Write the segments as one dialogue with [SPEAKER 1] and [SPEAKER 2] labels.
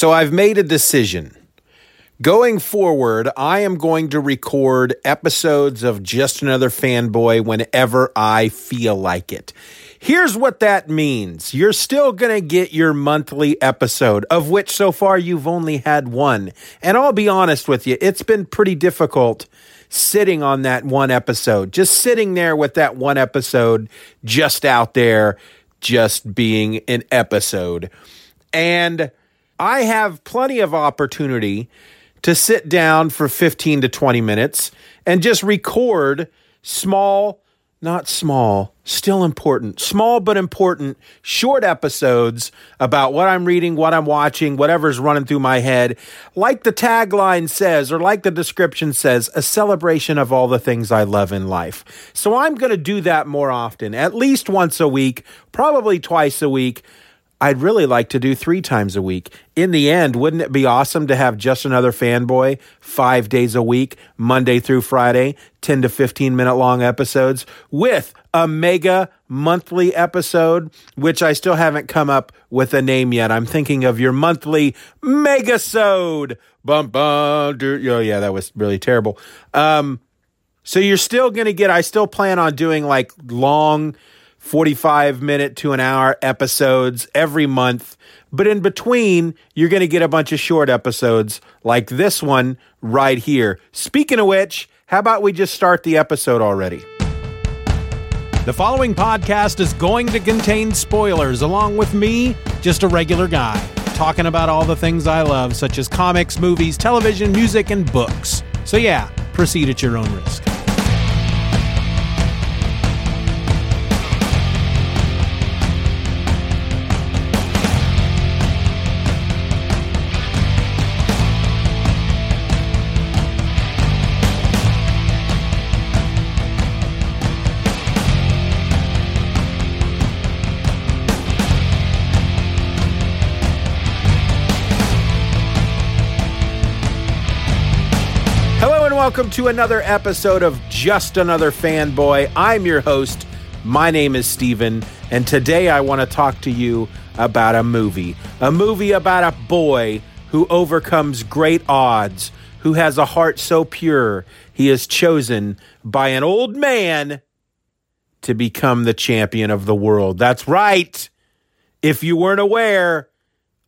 [SPEAKER 1] So I've made a decision. Going forward, I am going to record episodes of Just Another Fanboy whenever I feel like it. Here's what that means you're still going to get your monthly episode, of which so far you've only had one. And I'll be honest with you, it's been pretty difficult sitting on that one episode, just sitting there with that one episode just out there, just being an episode. And I have plenty of opportunity to sit down for 15 to 20 minutes and just record small, not small, still important, small but important, short episodes about what I'm reading, what I'm watching, whatever's running through my head. Like the tagline says, or like the description says, a celebration of all the things I love in life. So I'm going to do that more often, at least once a week, probably twice a week I'd really like to do three times a week. In the end, wouldn't it be awesome to have just another fanboy five days a week, Monday through Friday, 10 to 15 minute long episodes with a mega monthly episode, which I still haven't come up with a name yet. I'm thinking of your monthly megasode. Bum, bum, oh, yeah, that was really terrible. Um, so you're still going to get, I still plan on doing like long, 45 minute to an hour episodes every month. But in between, you're going to get a bunch of short episodes like this one right here. Speaking of which, how about we just start the episode already?
[SPEAKER 2] The following podcast is going to contain spoilers, along with me, just a regular guy, talking about all the things I love, such as comics, movies, television, music, and books. So, yeah, proceed at your own risk.
[SPEAKER 1] Welcome to another episode of Just Another Fanboy. I'm your host. My name is Steven, and today I want to talk to you about a movie. A movie about a boy who overcomes great odds, who has a heart so pure he is chosen by an old man to become the champion of the world. That's right. If you weren't aware,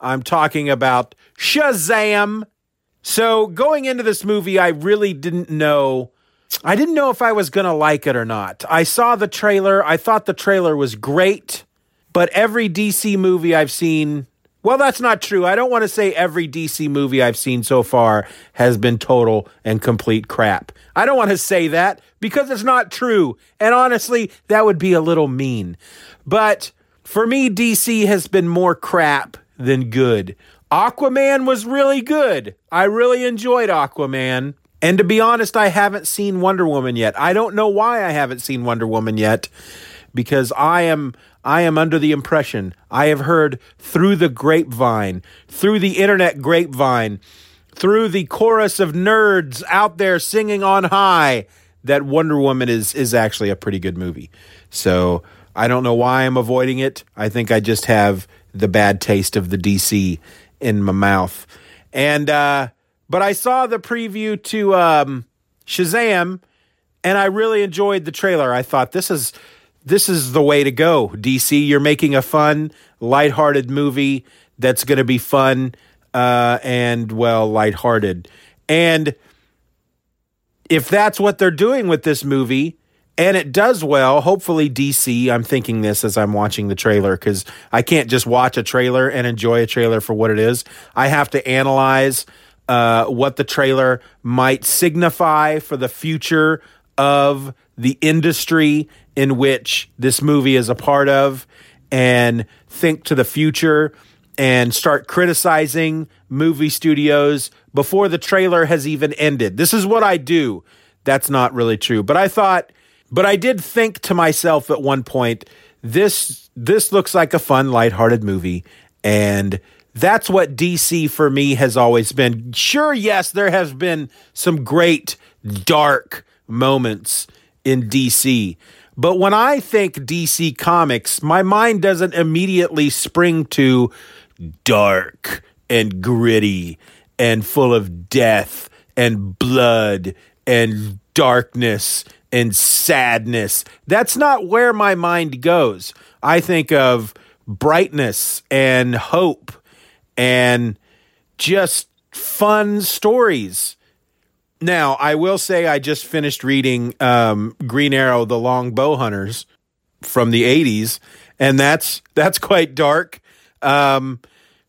[SPEAKER 1] I'm talking about Shazam so going into this movie, I really didn't know. I didn't know if I was going to like it or not. I saw the trailer. I thought the trailer was great, but every DC movie I've seen, well, that's not true. I don't want to say every DC movie I've seen so far has been total and complete crap. I don't want to say that because it's not true. And honestly, that would be a little mean. But for me, DC has been more crap than good. Aquaman was really good. I really enjoyed Aquaman. And to be honest, I haven't seen Wonder Woman yet. I don't know why I haven't seen Wonder Woman yet because I am I am under the impression I have heard through the grapevine, through the internet grapevine, through the chorus of nerds out there singing on high that Wonder Woman is is actually a pretty good movie. So, I don't know why I'm avoiding it. I think I just have the bad taste of the DC in my mouth. And uh, but I saw the preview to um, Shazam, and I really enjoyed the trailer. I thought this is this is the way to go. DC, you're making a fun, lighthearted movie that's going to be fun uh, and well, lighthearted. And if that's what they're doing with this movie, and it does well. Hopefully, DC. I'm thinking this as I'm watching the trailer because I can't just watch a trailer and enjoy a trailer for what it is. I have to analyze uh, what the trailer might signify for the future of the industry in which this movie is a part of, and think to the future and start criticizing movie studios before the trailer has even ended. This is what I do. That's not really true, but I thought but I did think to myself at one point, this this looks like a fun, lighthearted movie, and that's what DC for me has always been. Sure, yes, there has been some great dark moments in DC. But when I think DC Comics, my mind doesn't immediately spring to dark and gritty and full of death and blood and darkness and sadness. That's not where my mind goes. I think of brightness and hope and just fun stories. Now, I will say I just finished reading um, Green Arrow: The Longbow Hunters from the '80s, and that's that's quite dark. Um,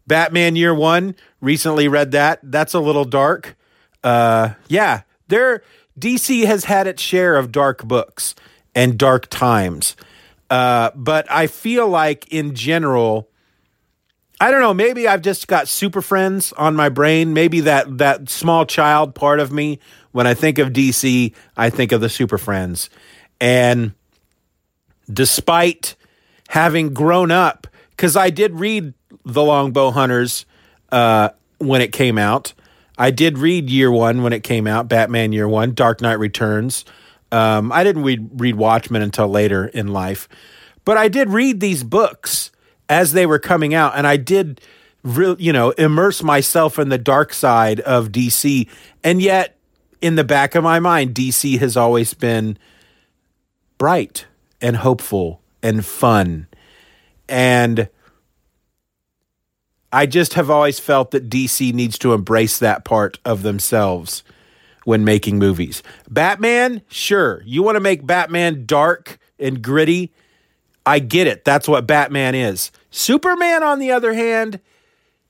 [SPEAKER 1] Batman Year One recently read that. That's a little dark. Uh, yeah, there. DC has had its share of dark books and dark times, uh, but I feel like in general, I don't know. Maybe I've just got super friends on my brain. Maybe that that small child part of me. When I think of DC, I think of the super friends, and despite having grown up, because I did read The Longbow Hunters uh, when it came out. I did read Year One when it came out, Batman Year One, Dark Knight Returns. Um, I didn't read, read Watchmen until later in life, but I did read these books as they were coming out, and I did, re- you know, immerse myself in the dark side of DC. And yet, in the back of my mind, DC has always been bright and hopeful and fun, and I just have always felt that DC needs to embrace that part of themselves when making movies. Batman, sure. You want to make Batman dark and gritty? I get it. That's what Batman is. Superman, on the other hand,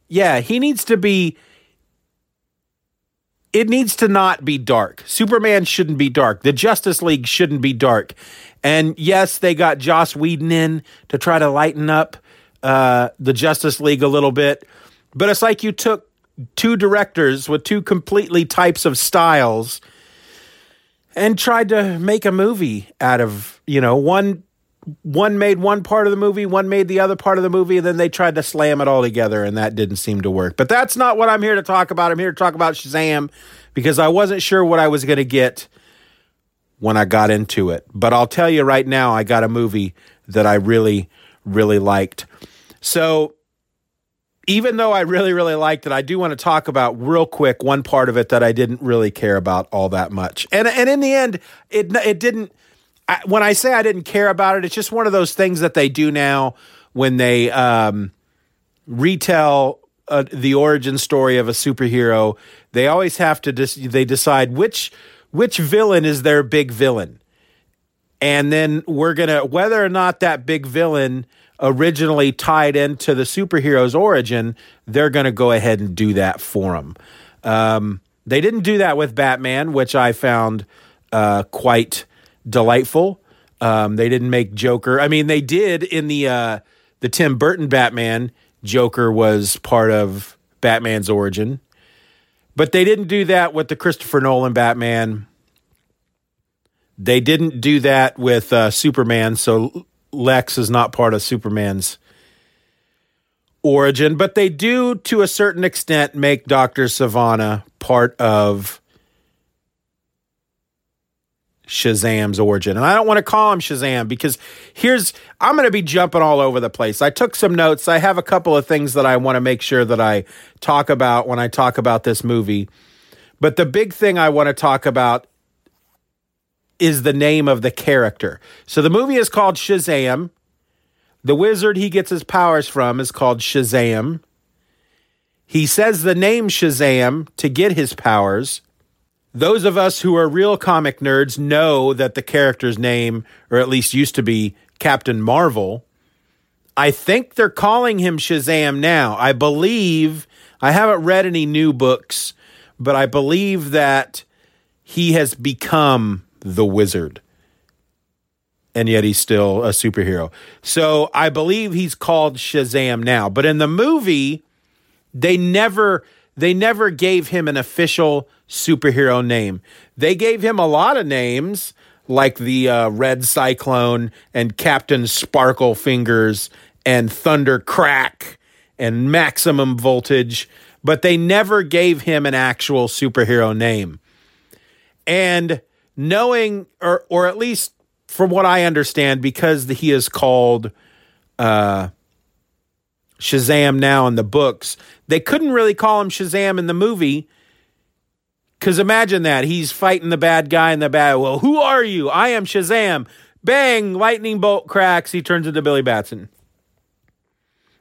[SPEAKER 1] yeah, he needs to be. It needs to not be dark. Superman shouldn't be dark. The Justice League shouldn't be dark. And yes, they got Joss Whedon in to try to lighten up uh, the Justice League a little bit, but it's like you took two directors with two completely types of styles and tried to make a movie out of you know one one made one part of the movie one made the other part of the movie and then they tried to slam it all together and that didn't seem to work. But that's not what i'm here to talk about. I'm here to talk about shazam because i wasn't sure what i was going to get when i got into it. But i'll tell you right now i got a movie that i really really liked so even though I really, really liked it, I do want to talk about real quick one part of it that I didn't really care about all that much. And and in the end, it it didn't. I, when I say I didn't care about it, it's just one of those things that they do now when they um, retell uh, the origin story of a superhero. They always have to dis- they decide which which villain is their big villain, and then we're gonna whether or not that big villain originally tied into the superhero's origin, they're going to go ahead and do that for them. Um, they didn't do that with Batman, which I found uh, quite delightful. Um, they didn't make Joker. I mean, they did in the uh, the Tim Burton Batman. Joker was part of Batman's origin, but they didn't do that with the Christopher Nolan Batman. They didn't do that with uh, Superman. So Lex is not part of Superman's origin, but they do, to a certain extent, make Dr. Sivana part of Shazam's origin. And I don't want to call him Shazam because here's, I'm going to be jumping all over the place. I took some notes. I have a couple of things that I want to make sure that I talk about when I talk about this movie. But the big thing I want to talk about is the name of the character. So the movie is called Shazam. The wizard he gets his powers from is called Shazam. He says the name Shazam to get his powers. Those of us who are real comic nerds know that the character's name, or at least used to be, Captain Marvel. I think they're calling him Shazam now. I believe, I haven't read any new books, but I believe that he has become the wizard. And yet he's still a superhero. So I believe he's called Shazam now. But in the movie, they never they never gave him an official superhero name. They gave him a lot of names like the uh, Red Cyclone and Captain Sparkle Fingers and Thunder Crack and Maximum Voltage, but they never gave him an actual superhero name. And knowing, or or at least from what I understand, because he is called uh, Shazam now in the books. They couldn't really call him Shazam in the movie. Because imagine that. He's fighting the bad guy in the bad. Well, who are you? I am Shazam. Bang! Lightning bolt cracks. He turns into Billy Batson.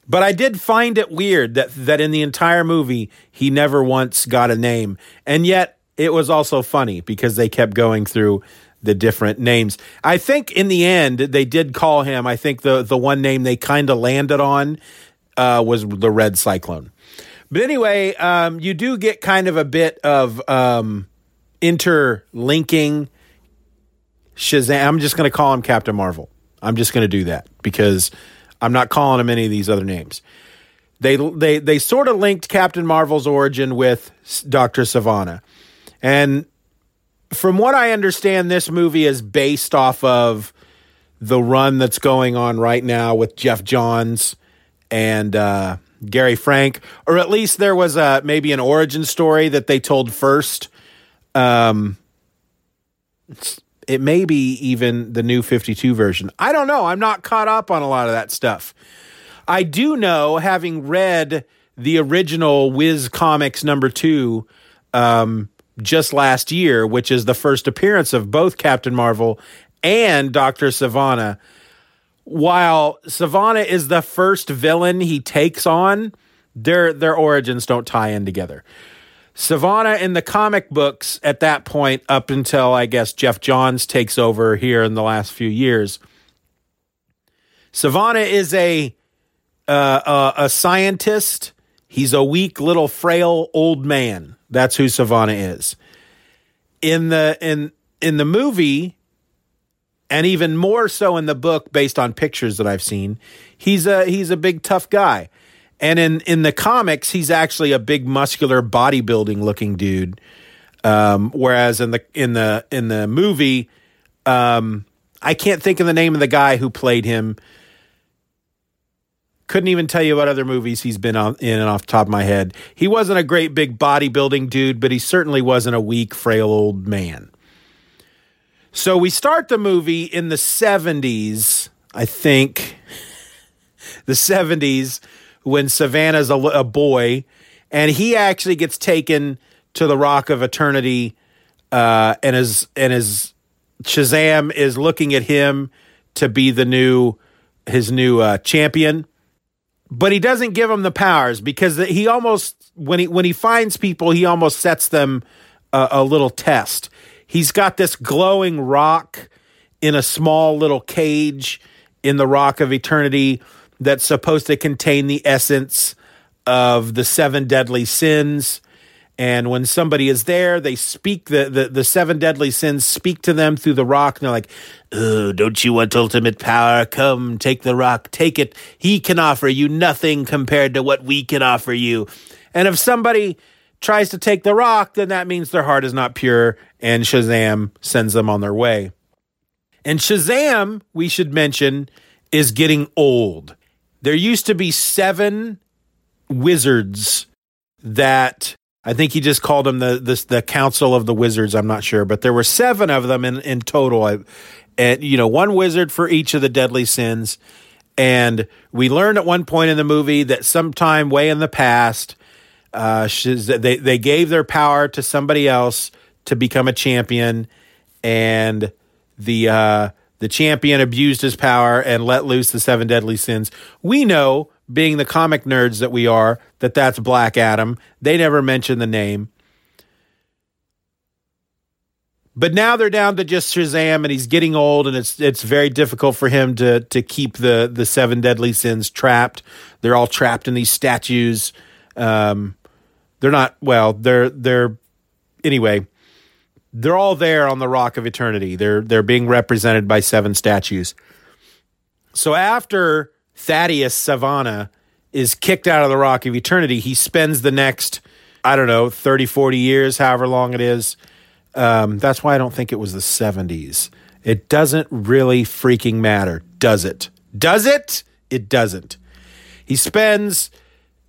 [SPEAKER 1] But I did find it weird that that in the entire movie he never once got a name. And yet it was also funny because they kept going through the different names. I think in the end they did call him. I think the the one name they kind of landed on uh, was the Red Cyclone. But anyway, um, you do get kind of a bit of um, interlinking Shazam. I'm just going to call him Captain Marvel. I'm just going to do that because I'm not calling him any of these other names. They they they sort of linked Captain Marvel's origin with Doctor Sivana, and from what I understand, this movie is based off of the run that's going on right now with Geoff Johns and uh, Gary Frank, or at least there was a maybe an origin story that they told first. Um, it may be even the new 52 version. I don't know. I'm not caught up on a lot of that stuff. I do know, having read the original Whiz Comics number two um, just last year, which is the first appearance of both Captain Marvel and Dr. Sivana. While Sivana is the first villain he takes on, their their origins don't tie in together. Sivana in the comic books at that point, up until I guess Geoff Johns takes over here in the last few years. Sivana is a uh, a, a scientist. He's a weak little frail old man. That's who Sivana is. In the in in the movie, and even more so in the book, based on pictures that I've seen, he's a he's a big tough guy. And in in the comics, he's actually a big muscular bodybuilding looking dude. Um, whereas in the in the in the movie, um, I can't think of the name of the guy who played him. Couldn't even tell you what other movies he's been on in and off top of my head. He wasn't a great big bodybuilding dude, but he certainly wasn't a weak, frail old man. So we start the movie in the 70s, I think. the 70s when Sivana's a, a boy, and he actually gets taken to the Rock of Eternity, uh, and his and his Shazam is looking at him to be the new his new uh, champion, but he doesn't give him the powers because he almost when he when he finds people he almost sets them a, a little test. He's got this glowing rock in a small little cage in the Rock of Eternity that's supposed to contain the essence of the seven deadly sins. And when somebody is there, they speak the, the, the seven deadly sins speak to them through the rock, and they're like, Oh, don't you want ultimate power? Come, take the rock, take it. He can offer you nothing compared to what we can offer you. And if somebody tries to take the rock, then that means their heart is not pure, and Shazam sends them on their way. And Shazam, we should mention, is getting old there used to be seven wizards that I think he just called them the the, the council of the wizards. I'm not sure, but there were seven of them in in total. And you know, one wizard for each of the deadly sins. And we learned at one point in the movie that sometime way in the past, uh, they they gave their power to somebody else to become a champion, and the uh, the champion abused his power and let loose the seven deadly sins. We know, being the comic nerds that we are, that that's Black Adam. They never mention the name. But now they're down to just Shazam, and he's getting old, and it's it's very difficult for him to to keep the the seven deadly sins trapped. They're all trapped in these statues. Um, they're not well. They're they're anyway they're all there on the Rock of Eternity. They're they're being represented by seven statues. So after Thaddeus Sivana is kicked out of the Rock of Eternity, he spends the next, I don't know, 30, 40 years, however long it is. Um, that's why I don't think it was the 70s. It doesn't really freaking matter, does it? Does it? It doesn't. He spends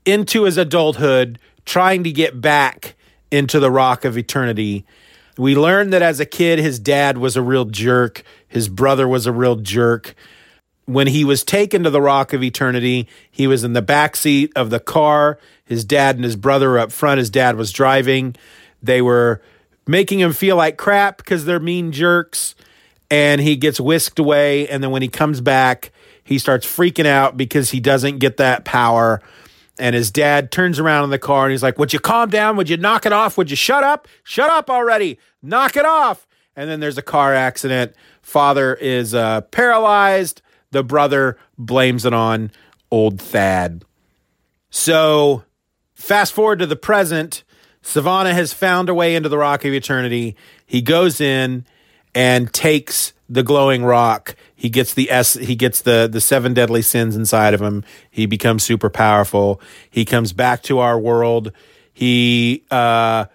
[SPEAKER 1] into his adulthood trying to get back into the Rock of Eternity we learn that as a kid, his dad was a real jerk. His brother was a real jerk. When he was taken to the Rock of Eternity, he was in the back seat of the car. His dad and his brother were up front. His dad was driving. They were making him feel like crap because they're mean jerks. And he gets whisked away. And then when he comes back, he starts freaking out because he doesn't get that power. And his dad turns around in the car and he's like, Would you calm down? Would you knock it off? Would you shut up? Shut up already. Knock it off. And then there's a car accident. Father is uh, paralyzed. The brother blames it on old Thad. So, fast forward to the present. Sivana has found a way into the Rock of Eternity. He goes in and takes the glowing rock. He gets the S he gets the the seven deadly sins inside of him. He becomes super powerful. He comes back to our world. He uh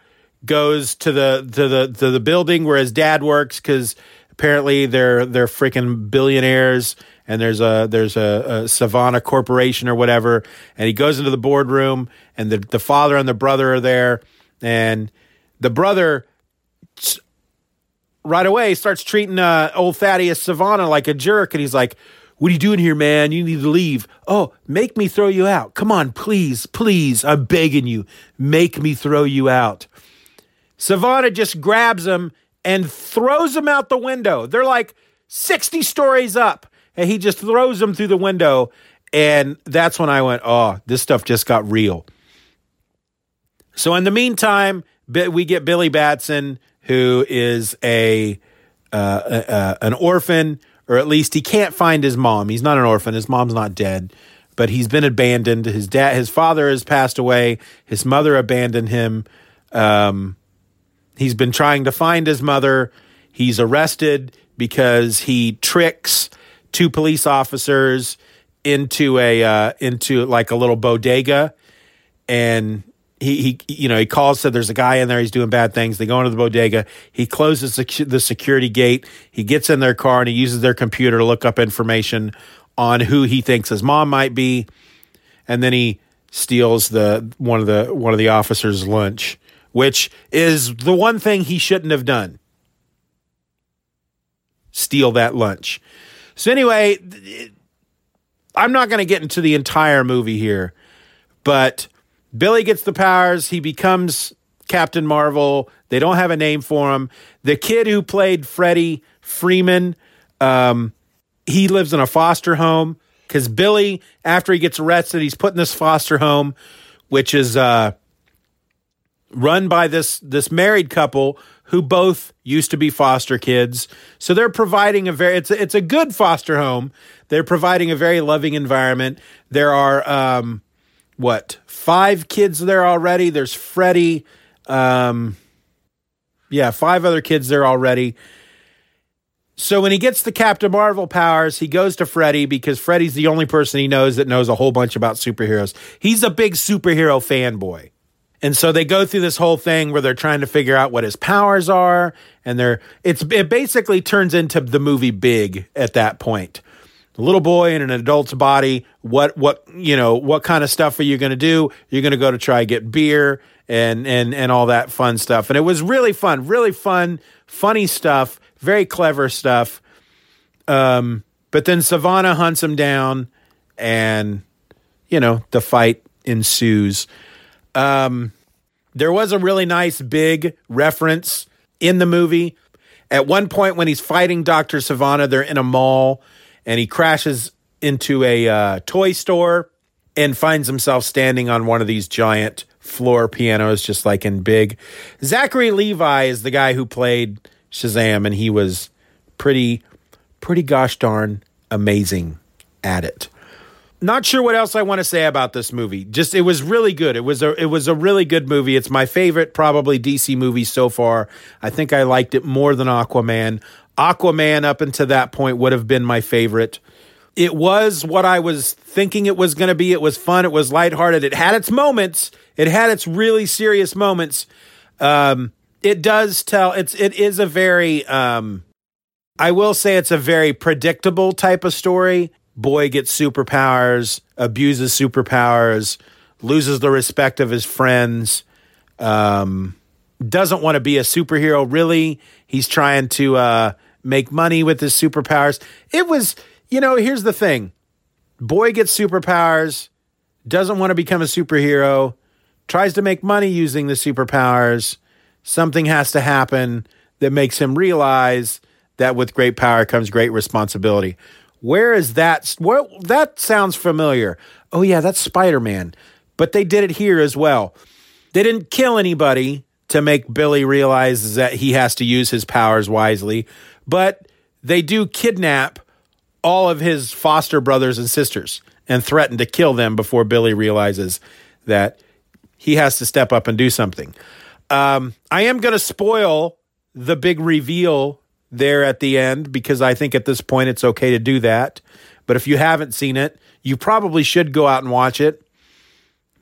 [SPEAKER 1] goes to the to the to the building where his dad works cuz apparently they're they're freaking billionaires and there's a there's a, a Sivana Corporation or whatever and he goes into the boardroom and the the father and the brother are there and the brother right away starts treating uh, old Thaddeus Sivana like a jerk, and he's like, "What are you doing here, man? You need to leave." Oh, make me throw you out. Come on, please, please. I'm begging you. Make me throw you out. Sivana just grabs him and throws him out the window. They're like 60 stories up, and he just throws him through the window. And that's when I went, oh, this stuff just got real. So in the meantime, we get Billy Batson who is a uh, uh, an orphan, or at least he can't find his mom. He's not an orphan. His mom's not dead, but he's been abandoned. His dad, his father has passed away. His mother abandoned him. Um, he's been trying to find his mother. He's arrested because he tricks two police officers into a uh, into like a little bodega. And he, he you know he calls said there's a guy in there he's doing bad things. They go into the bodega. He closes the, security gate. He gets in their car and he uses their computer to look up information on who he thinks his mom might be. And then he steals the one of the one of the officers lunch which is the one thing he shouldn't have done steal that lunch so anyway i'm not going to get into the entire movie here but Billy gets the powers. He becomes Captain Marvel. They don't have a name for him. The kid who played Freddie Freeman, um, he lives in a foster home because Billy, after he gets arrested, he's put in this foster home, which is uh, run by this this married couple who both used to be foster kids. So they're providing a very it's a, it's a good foster home. They're providing a very loving environment. There are um, what five kids there already. There's Freddie. Um, yeah, five other kids there already. So when he gets the Captain Marvel powers, he goes to Freddy because Freddy's the only person he knows that knows a whole bunch about superheroes. He's a big superhero fanboy. And so they go through this whole thing where they're trying to figure out what his powers are and they're it's it basically turns into the movie Big at that point a little boy in an adult's body. What what you know? What kind of stuff are you going to do? You're going to go to try get beer and and and all that fun stuff. And it was really fun, really fun, funny stuff, very clever stuff. Um, but then Sivana hunts him down, and you know the fight ensues. Um, there was a really nice big reference in the movie. At one point, when he's fighting Dr. Sivana, they're in a mall and he crashes into a uh, toy store and finds himself standing on one of these giant floor pianos, just like in Big. Zachary Levi is the guy who played Shazam, and he was pretty, pretty gosh darn amazing at it. Not sure what else I want to say about this movie. Just it was really good. It was a it was a really good movie. It's my favorite probably DC movie so far. I think I liked it more than Aquaman. Aquaman up until that point would have been my favorite. It was what I was thinking it was going to be. It was fun. It was lighthearted. It had its moments. It had its really serious moments. Um, it does tell. It's it is a very. Um, I will say it's a very predictable type of story. Boy gets superpowers, abuses superpowers, loses the respect of his friends. Um, doesn't want to be a superhero. Really, he's trying to. Uh, make money with his superpowers. It was you know, here's the thing boy gets superpowers, doesn't want to become a superhero, tries to make money using the superpowers. Something has to happen that makes him realize that with great power comes great responsibility. Where is that? Well, that sounds familiar. Oh, yeah, that's Spider Man. But they did it here as well. They didn't kill anybody to make Billy realize that he has to use his powers wisely, but they do kidnap all of his foster brothers and sisters and threaten to kill them before Billy realizes that he has to step up and do something. Um, I am going to spoil the big reveal there at the end because I think at this point it's okay to do that. But if you haven't seen it, you probably should go out and watch it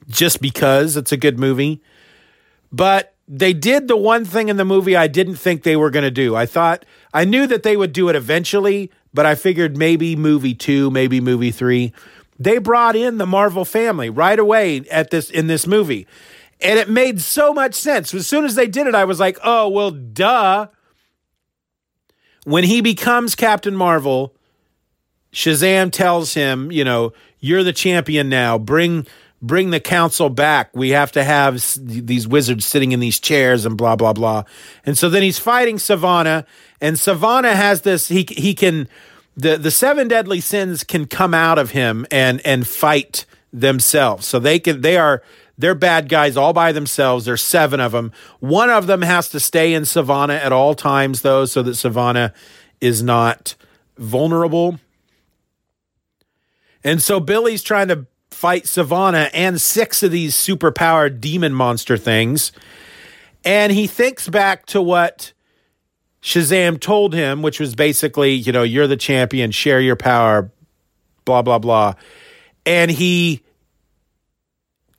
[SPEAKER 1] just because it's a good movie. But they did the one thing in the movie I didn't think they were going to do. I thought I knew that they would do it eventually, but I figured maybe movie 2, maybe movie 3. They brought in the Marvel family right away at this in this movie. And it made so much sense. As soon as they did it, I was like, "Oh, well, duh." When he becomes Captain Marvel, Shazam tells him, you know, you're the champion now. Bring bring the council back. We have to have these wizards sitting in these chairs and blah blah blah. And so then he's fighting Sivana, and Sivana has this. He he can the the seven deadly sins can come out of him and and fight themselves. So they can they are they're bad guys all by themselves. There's seven of them. One of them has to stay in Sivana at all times, though, so that Sivana is not vulnerable. And so Billy's trying to fight Sivana and six of these superpowered demon monster things. And he thinks back to what Shazam told him, which was basically, you know, you're the champion, share your power, blah, blah, blah. And he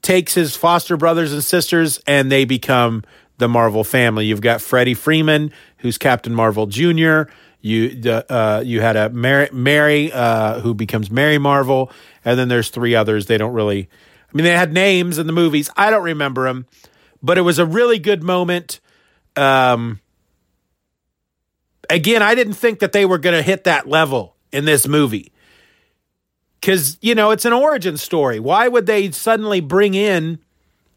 [SPEAKER 1] takes his foster brothers and sisters and they become the Marvel family. You've got Freddie Freeman, who's Captain Marvel Jr., you uh, you had a Mary, Mary uh, who becomes Mary Marvel, and then there's three others. They don't really. I mean, they had names in the movies. I don't remember them, but it was a really good moment. Um, again, I didn't think that they were going to hit that level in this movie because you know it's an origin story. Why would they suddenly bring in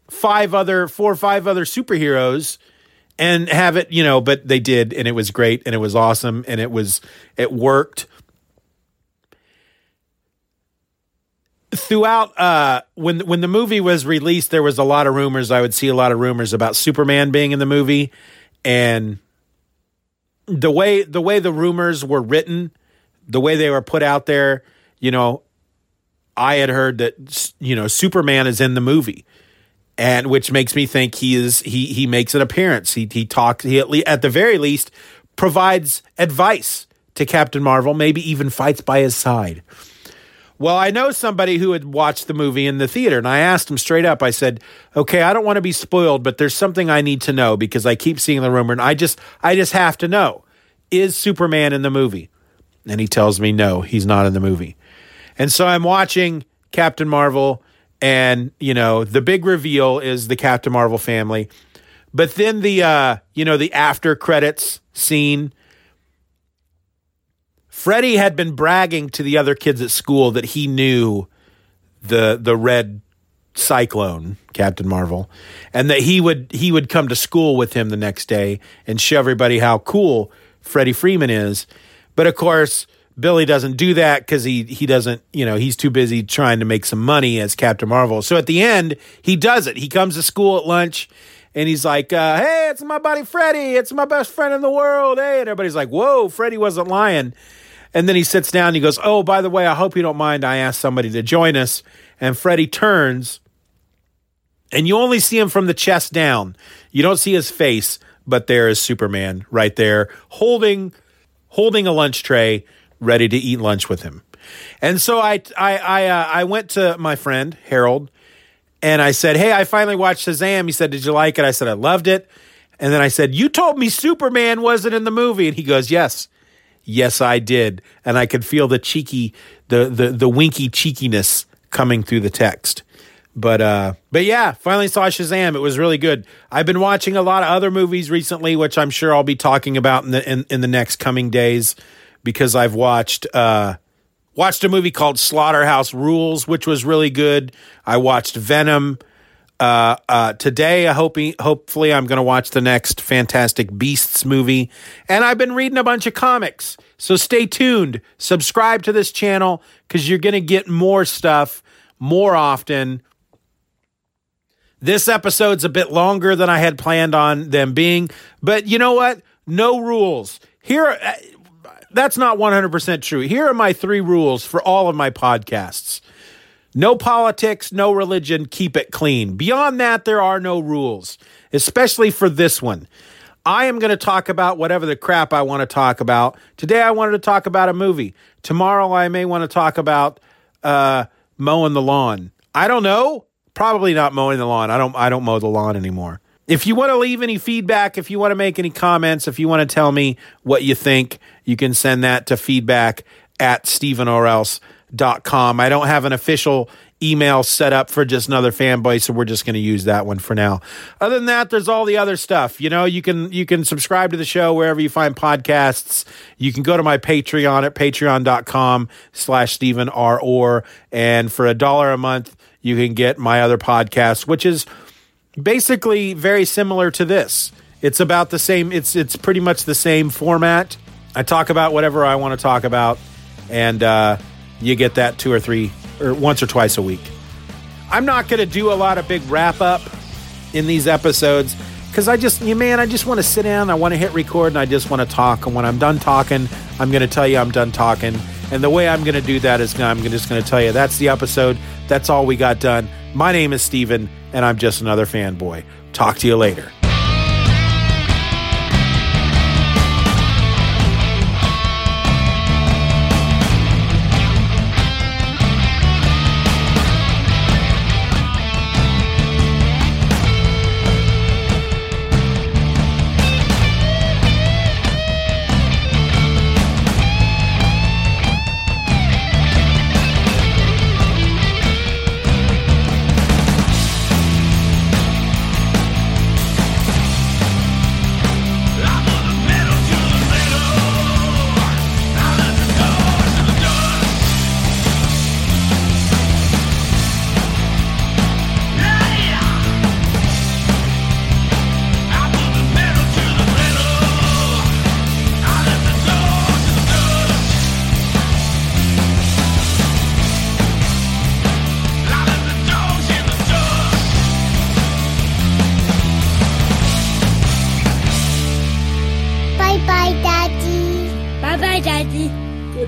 [SPEAKER 1] five other, four or five other superheroes? and have it, you know, but they did, and it was great, and it was awesome, and it was, it worked. Throughout, uh, when when the movie was released, there was a lot of rumors. I would see a lot of rumors about Superman being in the movie, and the way the way the rumors were written, the way they were put out there, you know, I had heard that you know Superman is in the movie and which makes me think he is he he makes an appearance. He he talks he at, le- at the very least provides advice to Captain Marvel, maybe even fights by his side. Well, I know somebody who had watched the movie in the theater, and I asked him straight up. I said, "Okay, I don't want to be spoiled, but there's something I need to know because I keep seeing the rumor, and I just I just have to know: is Superman in the movie?" And he tells me, "No, he's not in the movie." And so I'm watching Captain Marvel and you know the big reveal is the Captain Marvel family, but then the uh, you know the after credits scene. Freddie had been bragging to the other kids at school that he knew the the red cyclone captain marvel and that he would he would come to school with him the next day and show everybody how cool freddie freeman is but of course Billy doesn't do that because he he doesn't you know he's too busy trying to make some money as Captain Marvel. So at the end he does it. He comes to school at lunch and he's like, uh, "Hey, it's my buddy Freddie. It's my best friend in the world." Hey, and everybody's like, "Whoa, Freddie wasn't lying." And then he sits down. and He goes, "Oh, by the way, I hope you don't mind. I asked somebody to join us." And Freddie turns, and you only see him from the chest down. You don't see his face, but there is Superman right there holding holding a lunch tray ready to eat lunch with him. And so I I I, uh, I went to my friend Harold and I said, "Hey, I finally watched Shazam." He said, "Did you like it?" I said, "I loved it." And then I said, "You told me Superman wasn't in the movie." And he goes, "Yes." Yes, I did. And I could feel the cheeky the the the winky cheekiness coming through the text. But uh but yeah, finally saw Shazam. It was really good. I've been watching a lot of other movies recently, which I'm sure I'll be talking about in the in, in the next coming days because I've watched uh, Watched a movie called Slaughterhouse Rules, which was really good. I watched Venom. Uh, uh, today, I hope hopefully I'm going to watch the next Fantastic Beasts movie, and I've been reading a bunch of comics. So stay tuned. Subscribe to this channel because you're going to get more stuff more often. This episode's a bit longer than I had planned on them being, but you know what? No rules. Here, uh, that's not 100% true. Here are my three rules for all of my podcasts no politics, no religion, keep it clean. Beyond that, there are no rules, especially for this one. I am going to talk about whatever the crap I want to talk about. Today, I wanted to talk about a movie. Tomorrow, I may want to talk about uh, mowing the lawn. I don't know. Probably not mowing the lawn. I don't. I don't mow the lawn anymore. If you want to leave any feedback, if you want to make any comments, if you want to tell me what you think, you can send that to feedback at stevenorelse.com. I don't have an official email set up for just another fanboy, so we're just going to use that one for now. Other than that, there's all the other stuff. You know, you can you can subscribe to the show wherever you find podcasts. You can go to my Patreon at patreon.com slash Stephen R. And for a dollar a month, you can get my other podcast, which is – basically very similar to this. It's about the same. It's it's pretty much the same format. I talk about whatever I want to talk about, and uh, you get that two or three or once or twice a week. I'm not going to do a lot of big wrap up in these episodes because I just, you man, I just want to sit down. I want to hit record, and I just want to talk. And when I'm done talking, I'm going to tell you I'm done talking. And the way I'm going to do that is I'm just going to tell you that's the episode. That's all we got done. My name is Steven and I'm just another fanboy. Talk to you later.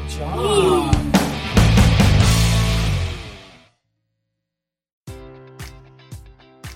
[SPEAKER 1] job.